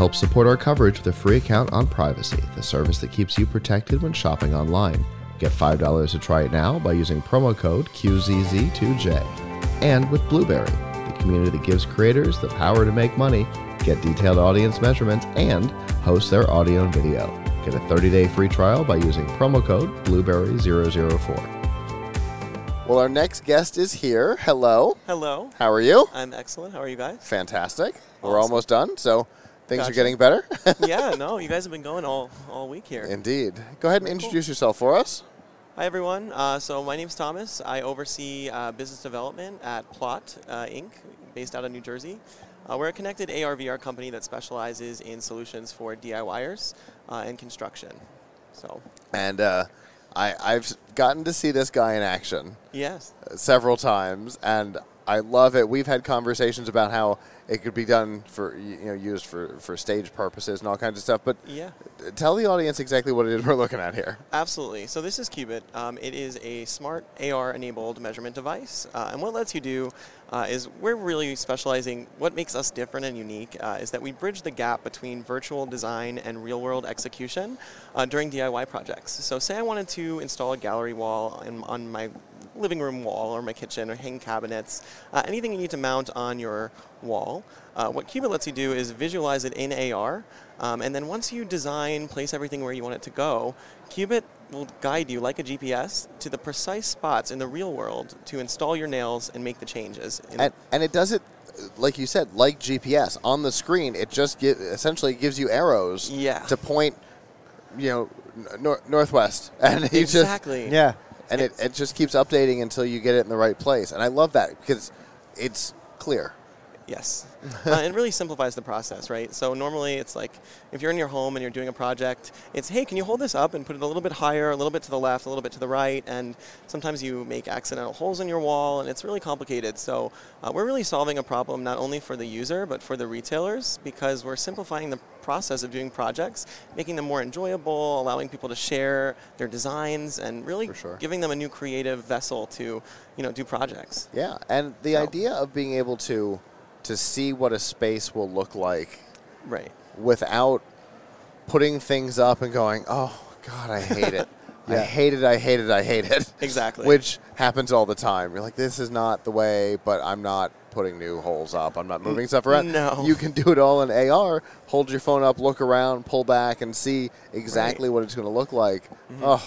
Help support our coverage with a free account on Privacy, the service that keeps you protected when shopping online. Get $5 to try it now by using promo code QZZ2J. And with Blubrry, the community that gives creators the power to make money, get detailed audience measurements, and host their audio and video. Get a 30 day free trial by using promo code Blubrry004. Well, our next guest is here. Hello. Hello. How are you? I'm excellent. How are you guys? Fantastic. We're Awesome. almost done, so things Gotcha. are getting better. yeah, no, you guys have been going all, all week here. Indeed. Go ahead and Very cool. introduce yourself for us. Hi, everyone. Uh, so my name's Thomas. I oversee uh, business development at Plott uh, Inc., based out of New Jersey. Uh, we're a connected AR/VR company that specializes in solutions for DIYers uh, and construction. So, And uh, I, I've gotten to see this guy in action yes. several times, and I love it. We've had conversations about how it could be done for you know used for, for stage purposes and all kinds of stuff. But Yeah. tell the audience exactly what it is we're looking at here. Absolutely. So this is Qubit. Um, it is a smart AR-enabled measurement device, uh, and what it lets you do uh, is we're really specializing. What makes us different and unique uh, is that we bridge the gap between virtual design and real-world execution uh, during DIY projects. So say I wanted to install a gallery wall in, on my living room wall or my kitchen or hang cabinets, uh, anything you need to mount on your wall. Uh, what Qubit lets you do is visualize it in AR, um, and then once you design, place everything where you want it to go, Qubit will guide you like a GPS to the precise spots in the real world to install your nails and make the changes. And, and it does it, like you said, like GPS. On the screen, it just gi- essentially gives you arrows Yeah. to point, you know, nor- northwest. And you just exactly. Yeah. And it, it just keeps updating until you get it in the right place. And I love that because it's clear. Yes. uh, it really simplifies the process, right? So normally it's like if you're in your home and you're doing a project, it's hey, can you hold this up and put it a little bit higher, a little bit to the left, a little bit to the right, and sometimes you make accidental holes in your wall, and it's really complicated. So uh, we're really solving a problem not only for the user but for the retailers because we're simplifying the process of doing projects, making them more enjoyable, allowing people to share their designs, and really sure. giving them a new creative vessel to, you know, do projects. Yeah, and the So- idea of being able to to see what a space will look like Right. without putting things up and going, "Oh God, I hate it. I hate it. I hate it. I hate it." Exactly. Which happens all the time. You're like, "This is not the way," but I'm not putting new holes up. I'm not moving stuff around. no. You can do it all in AR. Hold your phone up, look around, pull back, and see exactly what it's going to look like. Oh,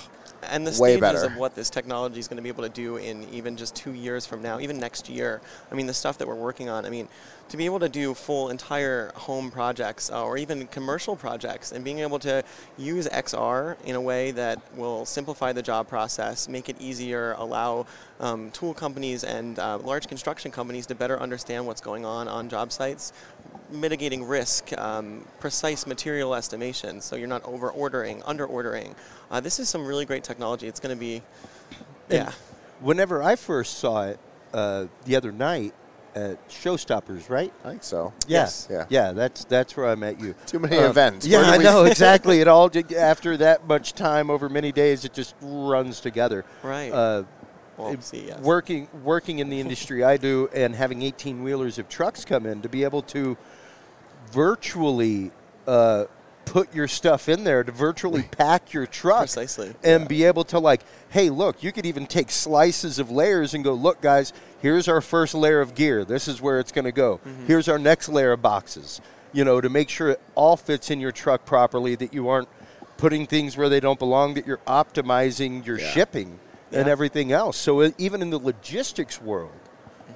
and the way stages better. of what this technology is going to be able to do in even just two years from now, even next year. I mean, the stuff that we're working on. I mean, to be able to do full entire home projects uh, or even commercial projects, and being able to use XR in a way that will simplify the job process, make it easier, allow um, tool companies and uh, large construction companies to better understand what's going on on job sites, mitigating risk, um, precise material estimation, so you're not over ordering, under ordering. Uh, this is some really great technology. It's going to be, And yeah, Whenever I first saw it uh, the other night at Showstoppers, right? I think so. Yes. Yeah. Yeah, that's that's where I met you. Too many Um, events. Yeah, I know exactly. It all ju- after that much time over many days, it just runs together. right. Uh, well, see, yes. working working in the industry I do and having 18 wheelers of trucks come in to be able to virtually uh, put your stuff in there to virtually pack your truck Precisely. and be able to like hey look you could even take slices of layers and go look guys here's our first layer of gear. This is where it's going to go. Mm-hmm. here's our next layer of boxes you know to make sure it all fits in your truck properly that you aren't putting things where they don't belong that you're optimizing your Yeah. shipping and everything else. So uh, even in the logistics world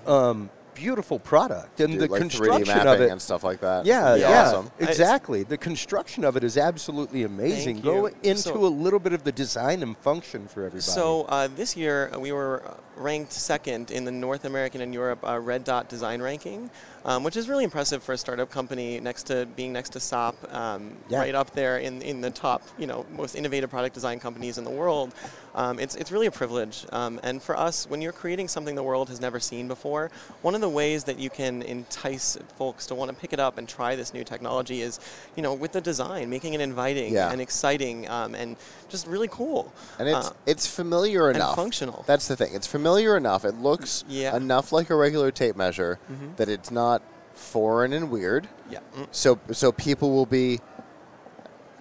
um, beautiful product and Do, the like 3D construction of it and stuff like that. yeah, Would yeah, awesome. Exactly. The construction of it is absolutely amazing. Thank Go you. into So- a little bit of the design and function for everybody. So uh, this year uh, we were uh, ranked second in the North American and Europe uh, Red Dot Design Ranking, um, which is really impressive for a startup company. Next to being next to SOP, um, Yeah. right up there in, in the top, you know, most innovative product design companies in the world. Um, it's it's really a privilege. Um, and for us, when you're creating something the world has never seen before, one of the ways that you can entice folks to want to pick it up and try this new technology is, you know, with the design, making it inviting Yeah. and exciting um, and just really cool. And it's Uh, it's familiar and enough. functional. That's the thing. It's familiar enough. It looks Yeah. enough like a regular tape measure Mhm. that it's not foreign and weird. Yeah. Mm. So so people will be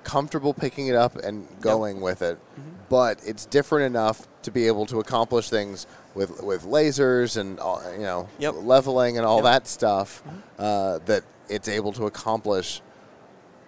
comfortable picking it up and going with it. Mm-hmm. But it's different enough to be able to accomplish things with with lasers and all, you know Yep. Mm-hmm. leveling and all that stuff uh, that it's able to accomplish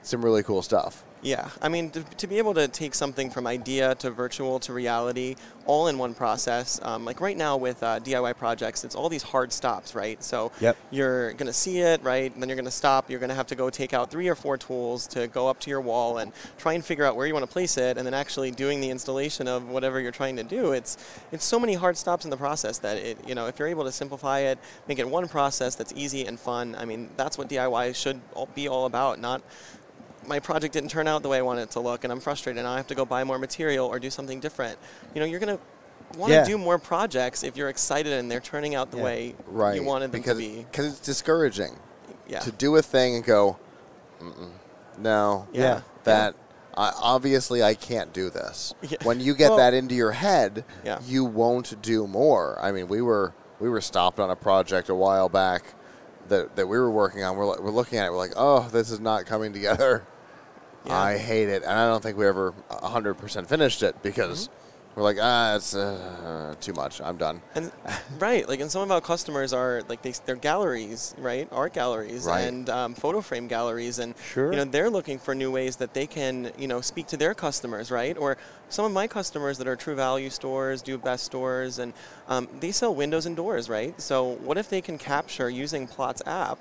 some really cool stuff. Yeah, I mean, to, to be able to take something from idea to virtual to reality all in one process, um, like right now with uh, DIY projects, it's all these hard stops, right? So Yep. you're going to see it, right? And then you're going to stop. You're going to have to go take out three or four tools to go up to your wall and try and figure out where you want to place it, and then actually doing the installation of whatever you're trying to do. It's it's so many hard stops in the process that it, you know, if you're able to simplify it, make it one process that's easy and fun. I mean, that's what DIY should all be all about, not my project didn't turn out the way I wanted it to look, and I'm frustrated. Now I have to go buy more material or do something different. You know, you're gonna want to Yeah. do more projects if you're excited and they're turning out the Yeah. way Right. you wanted them because to be. Because it's discouraging Yeah. to do a thing and go, Mm-mm, no, yeah. that I, obviously I can't do this. Yeah. When you get Well- that into your head, Yeah. you won't do more. I mean, we were we were stopped on a project a while back that, that we were working on. We're, we're looking at it. We're like, oh, this is not coming together. Yeah. I hate it, and I don't think we ever 100% finished it because Mm-hmm. we're like, ah, it's uh, too much. I'm done. And right, like, and some of our customers are like they, they're galleries, right? Art galleries Right. and um, photo frame galleries, and Sure. you know they're looking for new ways that they can you know speak to their customers, right? Or some of my customers that are True Value stores, do best stores, and um, they sell windows and doors, right? So what if they can capture using Plott's app?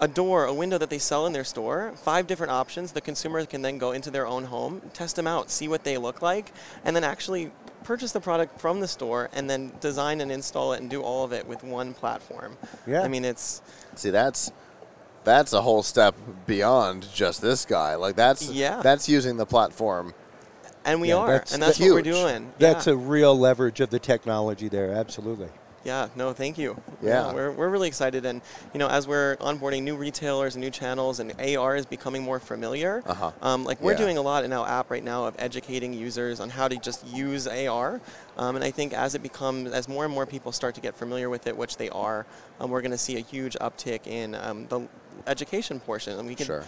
A door, a window that they sell in their store, five different options. The consumer can then go into their own home, test them out, see what they look like, and then actually purchase the product from the store and then design and install it and do all of it with one platform. Yeah. I mean, it's See, that's that's a whole step beyond just this guy. Like that's Yeah. that's using the platform. and we Yeah, are, that's- and that's that's what we're huge. doing. That's yeah. a real leverage of the technology there. Absolutely. Yeah, no, thank you. Yeah. we're, we're really excited, and you know, as we're onboarding new retailers and new channels, and AR is becoming more familiar. Uh-huh. Um, like we're Yeah. doing a lot in our app right now of educating users on how to just use AR, um, and I think as it becomes, as more and more people start to get familiar with it, which they are, um, we're going to see a huge uptick in um, the education portion, and we can Sure.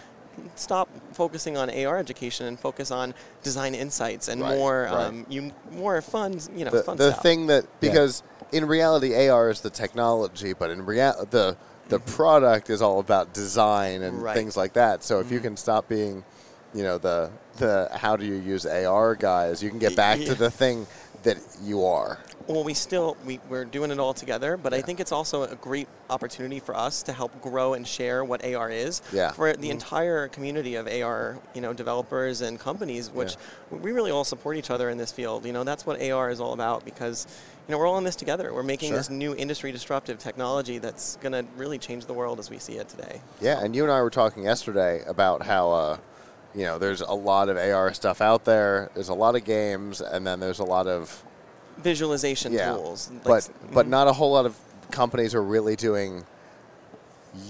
Stop focusing on AR education and focus on design insights and Right, more right. um, you more fun, you know, The, fun the stuff. thing that because in reality AR is the technology, but in real the the product is all about design and Right. things like that. So if Mm-hmm. you can stop being, you know, the the how do you use AR guys, you can get back Yeah. to the thing that you are. Well, we still we, we're doing it all together, but I think it's also a great opportunity for us to help grow and share what AR is Yeah. for the entire community of AR, you know, developers and companies, which we really all support each other in this field. You know, that's what AR is all about because you know we're all in this together. We're making Sure. this new industry disruptive technology that's going to really change the world as we see it today. Yeah, and you and I were talking yesterday about how uh, you know there's a lot of AR stuff out there. There's a lot of games, and then there's a lot of Visualization yeah, tools, like- but but Mhm. not a whole lot of companies are really doing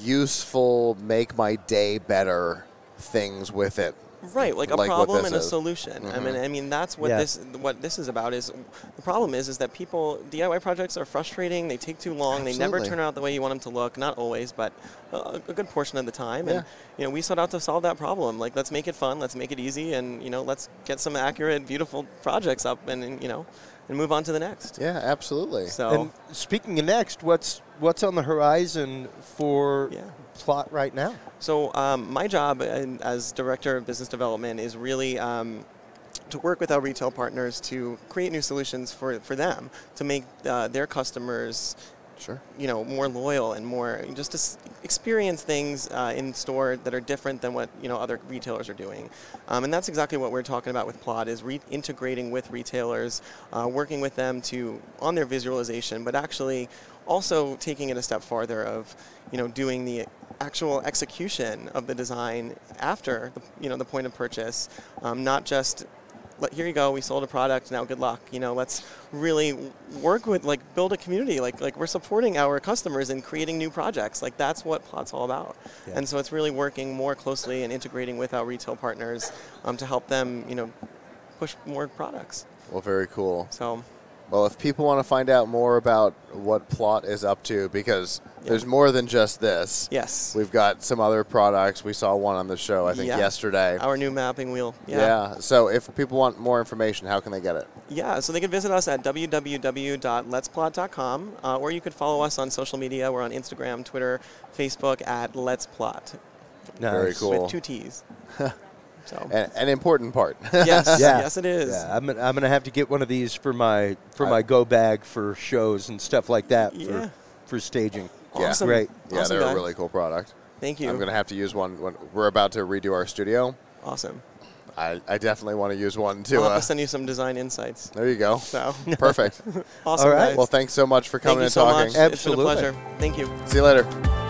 useful, make my day better things with it. Right, like a like problem this and a is. solution. I mean, Mhm. I mean that's what Yeah. this what this is about. Is the problem is is that people DIY projects are frustrating. They take too long. They never turn out the way you want them to look. Not always, but a, a good portion of the time. Yeah. And you know, we set out to solve that problem. Like, let's make it fun. Let's make it easy, and you know, let's get some accurate, beautiful projects up, and, and you know, and move on to the next. Yeah, absolutely. So And speaking of next, what's what's on the horizon for Yeah. Plott right now? So um, my job as director of business development is really um, to work with our retail partners to create new solutions for, for them to make uh, their customers sure. you know more loyal and more just to experience things uh, in store that are different than what you know other retailers are doing um, and that's exactly what we're talking about with Plott is re- integrating with retailers uh, working with them to on their visualization but actually also taking it a step farther of you know doing the actual execution of the design after the, you know the point of purchase um, not just here you go we sold a product now good luck you know let's really work with like build a community like like we're supporting our customers in creating new projects like that's what Plott's all about Yeah. and so it's really working more closely and integrating with our retail partners um, to help them you know push more products Well, very cool. so Well, if people want to find out more about what Plott is up to, because there's more than just this. Yes. We've got some other products. We saw one on the show, I think, Yeah. yesterday. Our new mapping wheel. yeah. So if people want more information, how can they get it? Yeah, so they can visit us at www.letsplott.com, uh, or you could follow us on social media. We're on Instagram, Twitter, Facebook at Let's Plott Very cool. with two T's. so An, an important part. yes, Yeah. yes, it is. Yeah, I'm, gonna- I'm gonna have to get one of these for my for I- my go bag for shows and stuff like that Yeah. for for staging. Yeah. Awesome. Great. yeah, Awesome, they're guy. a really cool product. Thank you. I'm going to have to use one when we're about to redo our studio. awesome. I, I definitely want to use one too. I'll have Uh, to send you some design insights. there you go. So Perfect. awesome, All right. guys. well, thanks so much for Thank coming you and so talking. much. It's been a Absolutely. pleasure. Thank you. See you later.